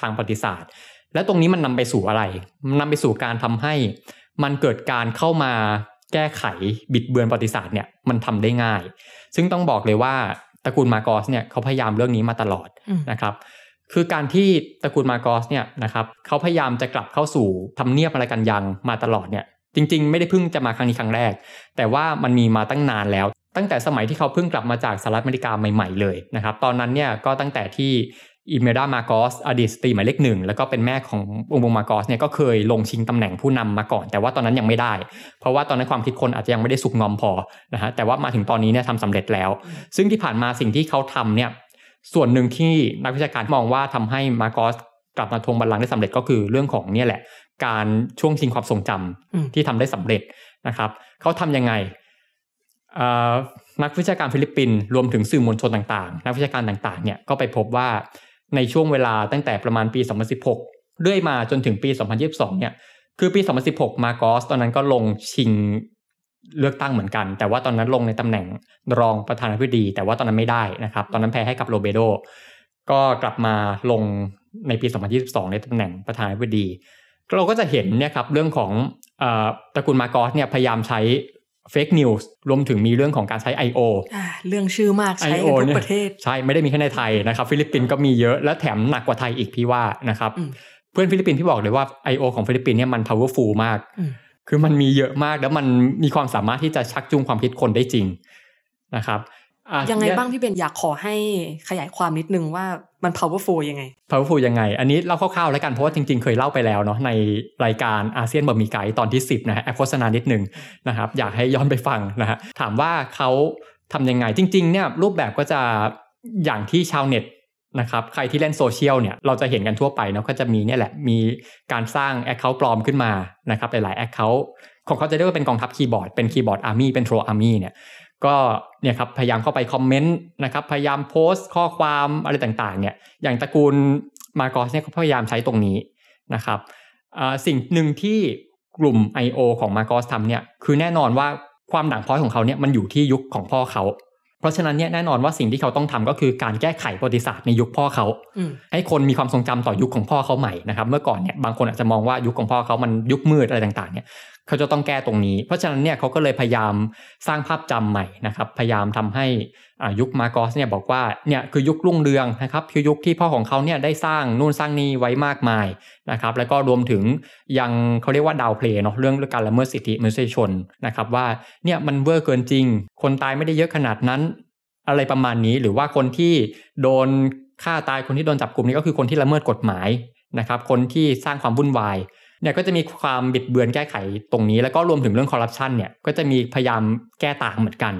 ทางประวัติศาสตร์ และตรงนี้มันนำไปสู่อะไร มันนำไปสู่การทำให้มันเกิดการเข้ามาแก้ไขบิดเบือนประวัติศาสตร์เนี่ยมันทำได้ง่าย ซึ่งต้องบอกเลยว่าตระกูลมาโกสเนี่ยเขาพยายามเรื่องนี้มาตลอดอืมนะครับ คือการที่ตระกูลมาโกสเนี่ยนะครับเขาพยายามจะกลับเข้าสู่ทำเนียบอะไรกันยังมาตลอดเนี่ยจริงๆ ไม่ได้เพิ่งจะมาครั้งนี้ครั้งแรก แต่ว่ามันมีมาตั้งนานแล้ว ตั้งแต่สมัยที่เขาเพิ่งกลับมาจากสหรัฐอเมริกาใหม่ ๆ เลยนะครับ ตอนนั้นเนี่ยก็ตั้งแต่ที่ อิเมลดามาโกสอดีตสตรีหมายเลขหนึ่งแล้วก็เป็นแม่ขององค์วงมาโกสเนี่ยก็เคยลงชิงตำแหน่งผู้นำมาก่อน แต่ว่าตอนนั้นยังไม่ได้ เพราะว่าตอนนั้นความคิดคนอาจจะยังไม่ได้สุกงอมพอนะฮะแต่ว่ามาถึงตอนนี้เนี่ยทำสำเร็จแล้ว ซึ่งที่ผ่านมาสิ่งที่เขาทำเนี่ยส่วนหนึ่งที่นักวิชาการมองว่าทำให้มาโกสกลับมาทวงบัลลังก์ได้สำเร็จก็คือเรื่องของเนี่ยแหละ การช่วงชิงความทรงจำอืมที่ทำได้สำเร็จนะครับเขาทำยังไงเอ่อนักวิชาการฟิลิปปินส์รวมถึงสื่อมวลชนต่างๆ นักวิชาการต่างๆเนี่ยก็ไปพบว่า ในช่วงเวลาตั้งแต่ประมาณปี 2016 เรื่อยมาจนถึงปี 2022 เนี่ย คือปี 2016 มาโกสตอนนั้นก็ลงชิงเลือกตั้งเหมือนกัน แต่ว่าตอนนั้นลงในตำแหน่งรองประธานาธิบดี แต่ว่าตอนนั้นไม่ได้นะครับ ตอนนั้นแพ้ให้กับโรเบโด ก็กลับมาลงในปี 2022 ในตำแหน่งประธานาธิบดี เราก็จะเห็นเนี่ยครับเรื่องของเอ่อตระกูลมาโกสเนี่ยพยายามใช้ เฟกนิวส์รวมถึงมีเรื่องของการใช้ I.O. อ่าเรื่องชื่อมากใช้กัน I.O. ทุกเนี่ยประเทศ ใช่ ไม่ได้มีแค่ในไทยนะครับ ฟิลิปปินส์ก็มีเยอะและแถมหนักกว่าไทยอีกพี่ว่านะครับอืมเพื่อนฟิลิปปินส์ที่บอกเลยว่า I.O. ของฟิลิปปินส์เนี่ยมัน powerful มากอืมคือมันมีเยอะมากแล้วมันมีความสามารถที่จะชักจูงความคิดคนได้จริงนะครับอะ ยังไงเนี่ยบ้างพี่เบนอยากขอให้ขยายความนิดนึงว่ามัน powerful ยังไง powerful ยังไง อันนี้เล่าคร่าวๆแล้วกันเพราะว่าจริงๆ เคยเล่าไปแล้วเนาะในรายการอาเซียนบะหมี่ไก่ตอนที่ 10นะฮะแอบโฆษณานิดนึงนะครับอยากให้ย้อนไปฟังนะฮะถามว่าเขาทำยังไง จริงๆเนี่ยรูปแบบก็จะอย่างที่ชาวเน็ตนะครับใครที่เล่นโซเชียลเนี่ยเราจะเห็นกันทั่วไปเนาะก็จะมีเนี่ยแหละมีการสร้าง Account ปลอมขึ้นมานะครับหลายๆ Account ของเขาจะเรียกว่าเป็นกองทัพคีย์บอร์ดเป็น keyboard army เป็น troll army เนี่ย ก็เนี่ยครับพยายามเข้าไปคอมเมนต์นะครับพยายามโพสต์ข้อความอะไรต่างๆเนี่ยอย่างตระกูลมาโกสเนี่ยเขาพยายามใช้ตรงนี้นะครับอ่าสิ่งหนึ่งที่กลุ่ม I.O. ของมาโกสทำเนี่ยคือแน่นอนว่าความด่างพร้อยของเขาเนี่ยมันอยู่ที่ยุคของพ่อเขา เพราะฉะนั้นเนี่ยแน่นอนว่าสิ่งที่เขาต้องทำก็คือการแก้ไขประวัติศาสตร์ในยุคพ่อเขาอืมให้คนมีความทรงจำต่อยุคของพ่อเขาใหม่นะครับ เมื่อก่อนเนี่ยบางคนอาจจะมองว่ายุคของพ่อเขามันยุคมืดอะไรต่างๆเนี่ย เขาจะต้องแก้ตรงนี้ เพราะฉะนั้นเนี่ยเขาก็เลยพยายามสร้างภาพจำใหม่นะครับพยายามทำให้อายุคมาโกสเนี่ยบอกว่าเนี่ยคือยุครุ่งเรืองนะครับคือยุคที่พ่อของเขาเนี่ยได้สร้างนู่นสร้างนี่ไว้มากมายนะครับแล้วก็รวมถึงยังเขาเรียกว่าดาวเพลย์เนาะเรื่องเรื่องการละเมิดสิทธิมนุษยชนนะครับว่าเนี่ยมันเวอร์เกินจริง คนตายไม่ได้เยอะขนาดนั้น อะไรประมาณนี้หรือว่าคนที่โดนฆ่าตายคนที่โดนจับกลุ่มนี่ก็คือคนที่ละเมิดกฎหมายนะครับคนที่สร้างความวุ่นวาย เนี่ยก็จะมีความบิดเบือนแก้ไขตรงนี้ แล้วก็รวมถึงเรื่องคอร์รัปชันเนี่ยก็จะมีพยายามแก้ต่างเหมือนกัน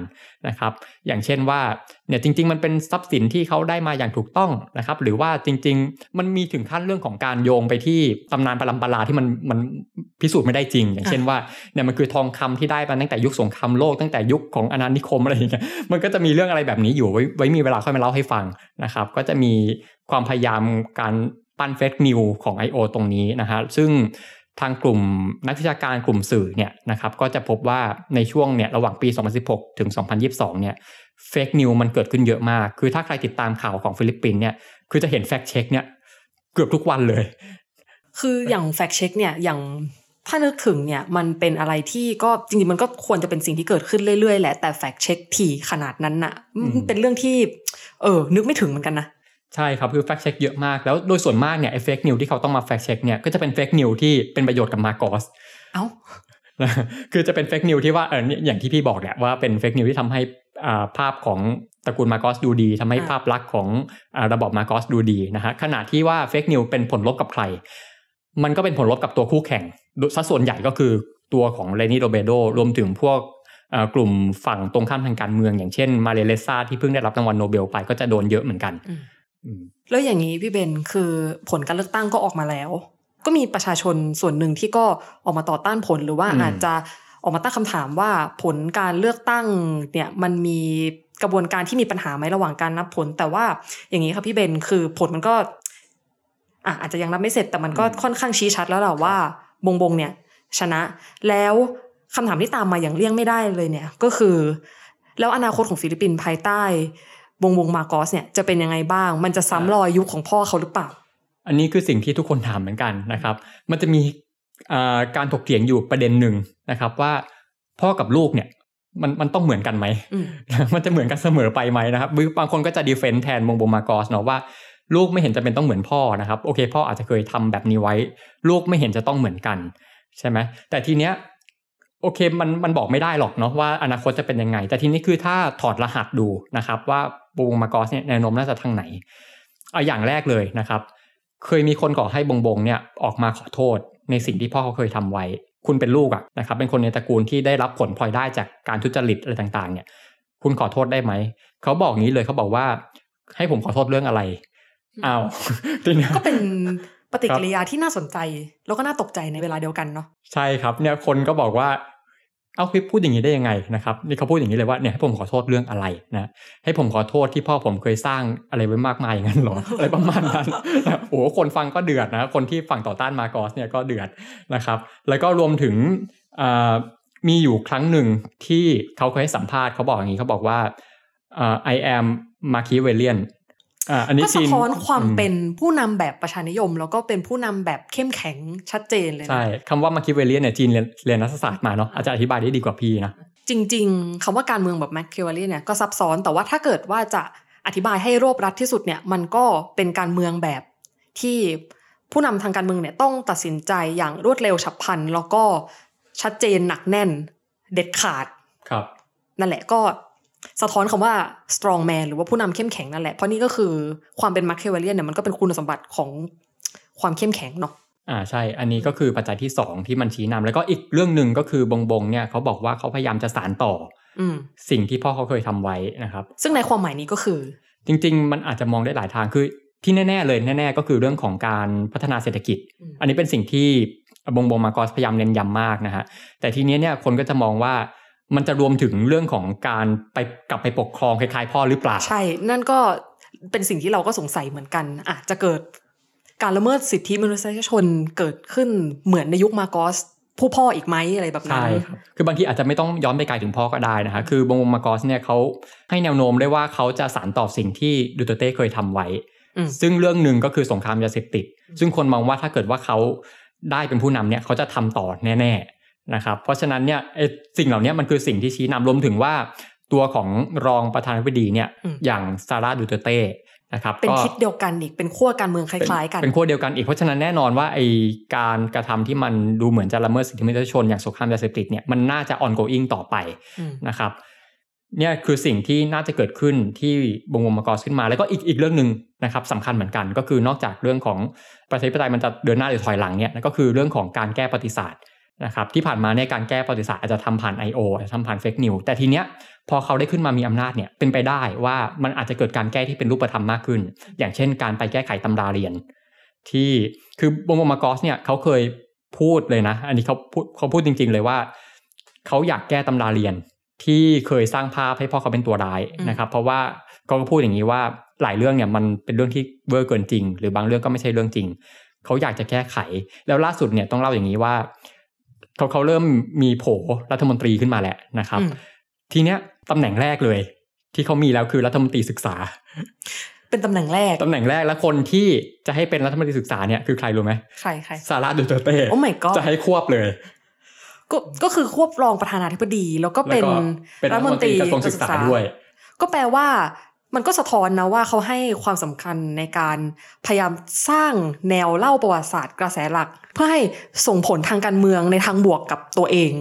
นะครับ อย่างเช่นว่าเนี่ยจริง ๆ มันเป็นทรัพย์สินที่เขาได้มาอย่างถูกต้องนะครับ หรือว่าจริง ๆ มันมีถึงขั้นเรื่องของการโยงไปที่ตำนานปรัมปราที่มันมันพิสูจน์ไม่ได้จริง อย่างเช่นว่าเนี่ยมันคือทองคำที่ได้มาตั้งแต่ยุคสงครามโลกตั้งแต่ยุคของอาณานิคมอะไรอย่างเงี้ยมันก็จะมีเรื่องอะไรแบบนี้อยู่ไว้ไว้มีเวลาค่อยมาเล่าให้ฟังนะครับ ก็จะมีความพยายามการ ปั้นเฟกนิวของ I.O. ตรงนี้นะฮะซึ่งทางกลุ่มนักวิชาการกลุ่มสื่อเนี่ยนะครับก็จะพบว่าในช่วงเนี่ยระหว่างปี 2016 ถึง 2022 เนี่ย fake news มันเกิดขึ้นเยอะมาก คือถ้าใครติดตามข่าวของฟิลิปปินส์เนี่ยคือจะเห็น fact check เนี่ยเกือบทุกวันเลย คืออย่าง fact check เนี่ยอย่างถ้านึกถึงเนี่ยมันเป็นอะไรที่ก็จริงๆมันก็ควรจะเป็นสิ่งที่เกิดขึ้นเรื่อยๆแหละแต่ fact check ถี่ขนาดนั้นน่ะอืมมันเป็นเรื่องที่ เออนึกไม่ถึงเหมือนกันนะ ใช่ครับคือ fact check เยอะมาก แล้วโดยส่วนมากเนี่ยไอ้ fake news ที่เขาต้องมา fact check เนี่ยก็จะเป็น fake news ที่เป็นประโยชน์กับมาโกสเอ้านะคือจะเป็น fake news ที่ว่าเออเนี่ยอย่างที่พี่บอกแหละว่าเป็น fake news ที่ทำให้อ่าภาพของตระกูลมาร์กอสดูดีทำให้อ่าภาพลักษณ์ของอาระบอบมาร์กอสดูดีนะฮะขณะที่ว่า fake news เป็นผลลบกับใคร มันก็เป็นผลลบกับตัวคู่แข่งโดยสัดส่วนใหญ่ก็คือตัวของเลนี โรเบรโดรวมถึงพวกเอ่อกลุ่มฝั่งตรงข้ามทางการเมือง อย่างเช่นมาเรีย เรสซาที่เพิ่งได้รับรางวัลโนเบลไปก็จะโดนเยอะเหมือนกันอืมอืม แล้วอย่างนี้พี่เบนคือผลการเลือกตั้งก็ออกมาแล้ว ก็มีประชาชนส่วนหนึ่งที่ก็ออกมาต่อต้านผลหรือว่าอืมอาจจะออกมาตั้งคำถามว่าผลการเลือกตั้งเนี่ยมันมีกระบวนการที่มีปัญหาไหมระหว่างการนับผล แต่ว่าอย่างนี้ครับพี่เบนคือผลมันก็อะอาจจะยังนับไม่เสร็จแต่มันก็ค่อนข้างชี้ชัดแล้วแหละว่าบงบงเนี่ยชนะ แล้วคำถามที่ตามมาอย่างเลี่ยงไม่ได้เลยเนี่ย ก็คือ แล้วอนาคตของฟิลิปปินส์ภายใต้ วงวงมาโกสเนี่ยจะเป็นยังไงบ้าง มันจะซ้ำรอยยุคของพ่อเขาหรือเปล่า อันนี้คือสิ่งที่ทุกคนถามเหมือนกันนะครับ มันจะมีอ่าการถกเถียงอยู่ประเด็นหนึ่งนะครับว่าพ่อกับลูกเนี่ยมันมันต้องเหมือนกันไหมอืมมันจะเหมือนกันเสมอไปไหมนะครับบางคนก็จะดีเฟนต์แทนมงบงมากอสเนาะว่าลูกไม่เห็นจะเป็นต้องเหมือนพ่อนะครับ โอเค พ่ออาจจะเคยทำแบบนี้ไว้ ลูกไม่เห็นจะต้องเหมือนกัน ใช่ไหมแต่ทีเนี้ย โอเคมันมันบอกไม่ได้หรอกเนาะว่าอนาคตจะเป็นยังไง แต่ทีนี้คือถ้าถอดรหัสดูนะครับว่าบงมากอสเนี่ยแนวโน้มน่าจะทางไหนเอาอย่างแรกเลยนะครับ เคยมีคนก่อให้บงบงเนี่ยออกมาขอโทษในสิ่งที่พ่อเขาเคยทำไว้ คุณเป็นลูกอะนะครับ เป็นคนในตระกูลที่ได้รับผลพลอยได้จากการทุจริตอะไรต่างๆ เนี่ย คุณขอโทษได้ไหมเขาบอกงี้เลยเขาบอกว่า ให้ผมขอโทษเรื่องอะไรอ้าวทีเนี้ยก็เป็น ปฏิกิริยาที่น่าสนใจ แล้วก็น่าตกใจในเวลาเดียวกันเนาะใช่ครับเนี่ยคนก็บอกว่าเอาพี่พูดอย่างนี้ได้ยังไงนะครับนี่เขาพูดอย่างนี้เลยว่าเนี่ยให้ผมขอโทษเรื่องอะไรนะให้ผมขอโทษที่พ่อผมเคยสร้างอะไรไว้มากมายอย่างนั้นเหรออะไรประมาณนั้นนะโอ้โหคนฟังก็เดือดนะคนที่ฝั่งต่อต้านมาโกสเนี่ยก็เดือดนะครับ แล้วก็รวมถึงอ่ามีอยู่ครั้งหนึ่งที่เขาเคยให้สัมภาษณ์เขาบอกอย่างนี้เขาบอกว่าอ่า I am Machiavellian อ่า อันนี้ก็สะจีนท้อนความอืมเป็นผู้นำแบบประชานิยม แล้วก็เป็นผู้นำแบบเข้มแข็งชัดเจนเลยนะใช่คำว่า Machiavellian เนี่ยจีนเรียนเรียนรัฐศาสตร์มาเนาะอาจจะอธิบายได้ดีกว่าพี่นะจริง ๆคำว่าการเมืองแบบแมคเค v ว l เนี่ยก็ซับซ้อนแต่ว่าถ้าเกิดว่าจะอธิบายให้รวบรัดที่สุดเนี่ยมันก็เป็นการเมืองแบบที่ผู้นำทางการเมืองเนี่ยต้องตัดสินใจอย่างรวดเร็วฉับพลัน แล้วก็ชัดเจนหนักแน่นเด็ดขาดครับ นั่นแหละก็ สะท้อนคำว่า strong man หรือว่าผู้นำเข้มแข็งนั่นแหละ เพราะนี่ก็คือความเป็น Machiavellian เนี่ยมันก็เป็นคุณสมบัติของความเข้มแข็งเนาะอ่าใช่ อันนี้ก็คือปัจจัยที่สองที่มันชี้นำแล้วก็อีกเรื่องหนึ่งก็คือบงบงเนี่ยเขาบอกว่าเขาพยายามจะสานต่ออืมสิ่งที่พ่อเขาเคยทำไว้นะครับ ซึ่งในความหมายนี้ก็คือ จริง ๆ มันอาจจะมองได้หลายทางคือที่แน่ ๆ เลยแน่ ๆ ก็คือเรื่องของการพัฒนาเศรษฐกิจอืมอันนี้เป็นสิ่งที่บงบงมากอสพยายามเน้นย้ำมากนะฮะแต่ทีนี้เนี่ยคนก็จะมองว่า มันจะรวมถึงเรื่องของการไปกลับไปปกครองคล้ายๆ พ่อหรือเปล่า ใช่ นั่นก็เป็นสิ่งที่เราก็สงสัยเหมือนกันอาจจะเกิดการละเมิดสิทธิมนุษยชนเกิดขึ้นเหมือนในยุคมาโกสผู้พ่ออีกไหมอะไรแบบนั้ใช่นครับคือบางทีอาจจะไม่ต้องย้อนไปไกลถึงพ่อก็ได้นะฮะคือบงมากอสเนี่ยเขาให้แนวโน้มได้ว่าเขาจะสานต่อสิ่งที่ดูเตอร์เต้เคยทำไว้อืมซึ่งเรื่องหนึ่งก็คือสงครามยาเสพติด ซึ่งคนมองว่าถ้าเกิดว่าเขาได้เป็นผู้นำเนี่ยเขาจะทำต่อแน่ๆ นะครับเพราะฉะนั้นเนี่ยไอ้สิ่งเหล่านี้มันคือสิ่งที่ชี้นำรวมถึงว่า ตัวของรองประธานาธิบดีเนี่ยอืมอย่างซาร่าดูเตอร์เต้นะครับเป็นก็ทิศเดียวกันอีกเป็นขั้วการเมืองคล้ายๆกันเป็นขั้วเดียวกันอีกเพราะฉะนั้นแน่นอนว่าไอการกระทำที่มันดูเหมือนจะละเมิดสิทธิมนุษยชนอย่างสงครามยาเสพติดเนี่ยมันน่าจะ ongoing ต่อไปอืมนะครับเนี่ยคือสิ่งที่น่าจะเกิดขึ้นที่บงวงมากอสขึ้นมา แล้วก็อีกอีกเรื่องหนึ่งนะครับสำคัญเหมือนกัน ก็คือนอกจากเรื่องของประชาธิปไตยมันจะเดินหน้าหรือถอยหลังเนี่ยก็คือเรื่องของการแก้ประวัติศาสตร์ นะครับที่ผ่านมาเนี่ยการแก้ประวัติศาสตร์อาจจะทำผ่าน I.O. อาจจะทำผ่านเฟกนิวแต่ทีเนี้ยพอเขาได้ขึ้นมามีอำนาจเนี่ยเป็นไปได้ว่ามันอาจจะเกิดการแก้ที่เป็นรูปธรรมมากขึ้น อย่างเช่น การไปแก้ไขตำราเรียน ที่คือบงวงมากอสเนี่ยเขาเคยพูดเลยนะ อันนี้เขาพูดเขาพูดจริง ๆ เลยว่า เขาอยากแก้ตำราเรียนที่เคยสร้างภาพให้พ่อเขาเป็นตัวร้ายอืมนะครับ เพราะว่าเขาก็พูดอย่างนี้ว่าหลายเรื่องเนี่ยมันเป็นเรื่องที่เวอร์เกินจริง หรือบางเรื่องก็ไม่ใช่เรื่องจริง เขาอยากจะแก้ไข แล้วล่าสุดเนี่ยต้องเล่าอย่างนี้ว่า เขาเขาเริ่มมีโผรัฐมนตรีขึ้นมาแหละนะครับอืมทีเนี้ยตำแหน่งแรกเลย ที่เขามีแล้วคือรัฐมนตรีศึกษา เป็นตำแหน่งแรกตำแหน่งแรกและคนที่จะให้เป็นรัฐมนตรีศึกษาเนี่ยคือใครรู้ไหมใครใครซาร่าดูเตอร์เต้โอ้ my god จะให้ควบเลยก็ก็คือควบรองประธานาธิบดี แล้วก็เป็นแล้วก็เป็นรัฐมนตรีกระทรวงศึกษาด้วย ก็แปลว่า มันก็สะท้อนนะว่าเขาให้ความสำคัญในการพยายามสร้างแนวเล่าประวัติศาสตร์กระแสหลัก เพื่อให้ส่งผลทางการเมืองในทางบวกกับตัวเอง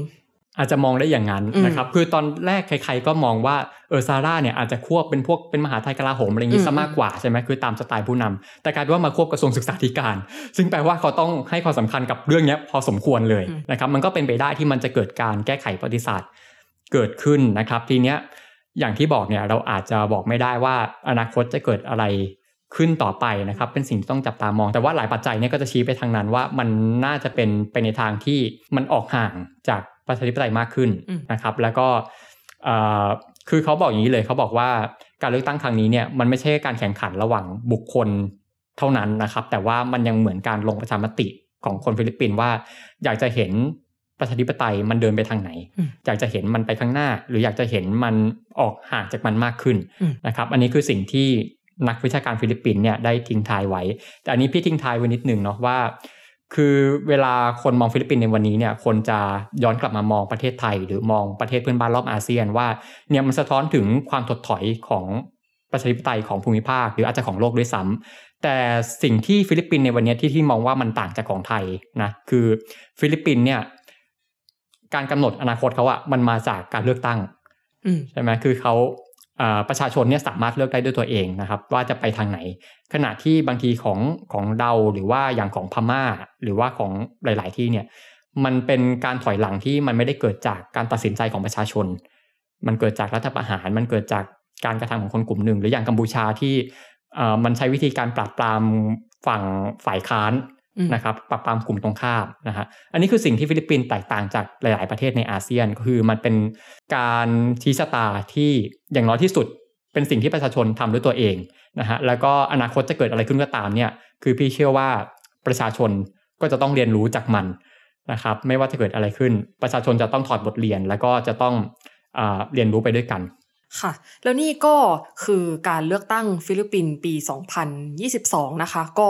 อาจจะมองได้อย่างนั้นอืมนะครับ คือตอนแรกใครๆก็มองว่าเออซาร่าเนี่ยอาจจะควบเป็นพวกเป็นมหาไทยกลาโหมอะไรอย่างงี้อืมซะมากกว่าใช่ไหมคือตามสไตล์ผู้นำแต่กลายเป็นว่ามาควบกระทรวงศึกษาธิการ ซึ่งแปลว่าเขาต้องให้ความสำคัญกับเรื่องเนี้ยพอสมควรเลยนะครับ มันก็เป็นไปได้ที่มันจะเกิดการแก้ไขประวัติศาสตร์เกิดขึ้นนะครับ ทีเนี้ย อย่างที่บอกเนี่ยเราอาจจะบอกไม่ได้ว่าอนาคตจะเกิดอะไรขึ้นต่อไปนะครับ เป็นสิ่งที่ต้องจับตามอง แต่ว่าหลายปัจจัยเนี่ยก็จะชี้ไปทางนั้นว่ามันน่าจะเป็นไปในทางที่มันออกห่างจากประชาธิปไตยมากขึ้นอืมนะครับ แล้วก็เอ่อคือเขาบอกอย่างนี้เลยเขาบอกว่าการเลือกตั้งครั้งนี้เนี่ยมันไม่ใช่การแข่งขันระหว่างบุคคลเท่านั้นนะครับ แต่ว่ามันยังเหมือนการลงประชามติของคนฟิลิปปินส์ว่า อยากจะเห็น ประชาธิปไตยมันเดินไปทางไหนอืมอยากจะเห็นมันไปข้างหน้า หรืออยากจะเห็นมันออกห่างจากมันมากขึ้นอืมนะครับ อันนี้คือสิ่งที่นักวิชาการฟิลิปปินส์เนี่ยได้ทิ้งท้ายไว้ แต่อันนี้พี่ทิ้งท้ายไว้นิดนึงเนาะว่า คือเวลาคนมองฟิลิปปินส์ในวันนี้เนี่ยคนจะย้อนกลับมามองประเทศไทย หรือมองประเทศเพื่อนบ้านรอบอาเซียนว่าเนี่ยมันสะท้อนถึงความถดถอยของประชาธิปไตยของภูมิภาค หรืออาจจะของโลกด้วยซ้ำแต่สิ่งที่ฟิลิปปินส์ในวันนี้ที่ที่มองว่ามันต่างจากของไทยนะคือฟิลิปปินส์เนี่ย การกำหนดอนาคตเขาอะมันมาจากการเลือกตั้งอืมใช่ไหมคือเขาอ่าประชาชนเนี่ยสามารถเลือกได้ด้วยตัวเองนะครับ ว่าจะไปทางไหน ขณะที่บางทีของของเราหรือว่าอย่างของพม่า หรือว่าของหลาย ๆ ที่เนี่ย มันเป็นการถอยหลังที่มันไม่ได้เกิดจากการตัดสินใจของประชาชน มันเกิดจากรัฐประหาร มันเกิดจากการกระทำของคนกลุ่มหนึ่ง หรืออย่างกัมพูชาที่เอ่อมันใช้วิธีการปราบปรามฝั่งฝ่ายค้านอืม นะครับปราบปรามกลุ่มตรงข้ามนะฮะอันนี้คือสิ่งที่ฟิลิปปินส์แตกต่างจากหลาย ๆ ประเทศในอาเซียนก็คือมันเป็นการชี้ชะตาที่อย่างน้อยที่สุดเป็นสิ่งที่ประชาชนทำด้วยตัวเองนะฮะแล้วก็อนาคตจะเกิดอะไรขึ้นก็ตามเนี่ยคือพี่เชื่อว่าประชาชนก็จะต้องเรียนรู้จากมันนะครับไม่ว่าจะเกิดอะไรขึ้น ประชาชนจะต้องถอดบทเรียน แล้วก็จะต้องอเรียนรู้ไปด้วยกัน ค่ะ แล้วนี่ก็คือการเลือกตั้งฟิลิปปินส์ปี 2022 นะคะ ก็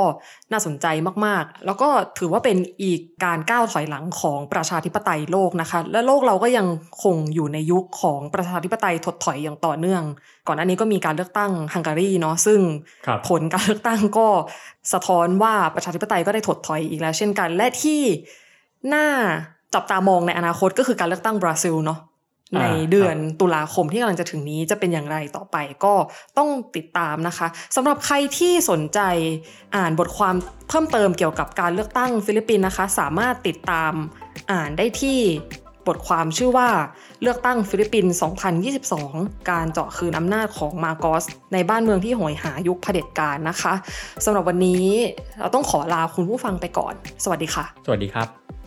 น่าสนใจมากๆ แล้วก็ถือว่าเป็นอีกการก้าวถอยหลังของประชาธิปไตยโลกนะคะ และโลกเราก็ยังคงอยู่ในยุคของประชาธิปไตยถดถอยอย่างต่อเนื่อง ก่อนหน้านี้ก็มีการเลือกตั้งฮังการีเนาะซึ่งครับผลการเลือกตั้งก็สะท้อนว่าประชาธิปไตยก็ได้ถดถอยอีกแล้ว เช่นกัน และที่น่าจับตามองในอนาคตก็คือการเลือกตั้งบราซิลเนาะอ่า ในเดือนตุลาคมที่กำลังจะถึงนี้จะเป็นอย่างไรต่อไปก็ต้องติดตามนะคะสำหรับใครที่สนใจอ่านบทความเพิ่มเติมเกี่ยวกับการเลือกตั้งฟิลิปปินส์นะคะ สามารถติดตามอ่านได้ที่บทความชื่อว่าเลือกตั้งฟิลิปปินส์ 2022 การเจาะคืนอำนาจของมาร์กส ในบ้านเมืองที่โหยหายุคเผด็จการนะคะสำหรับวันนี้เราต้องขอลาคุณผู้ฟังไปก่อน สวัสดีค่ะ สวัสดีครับ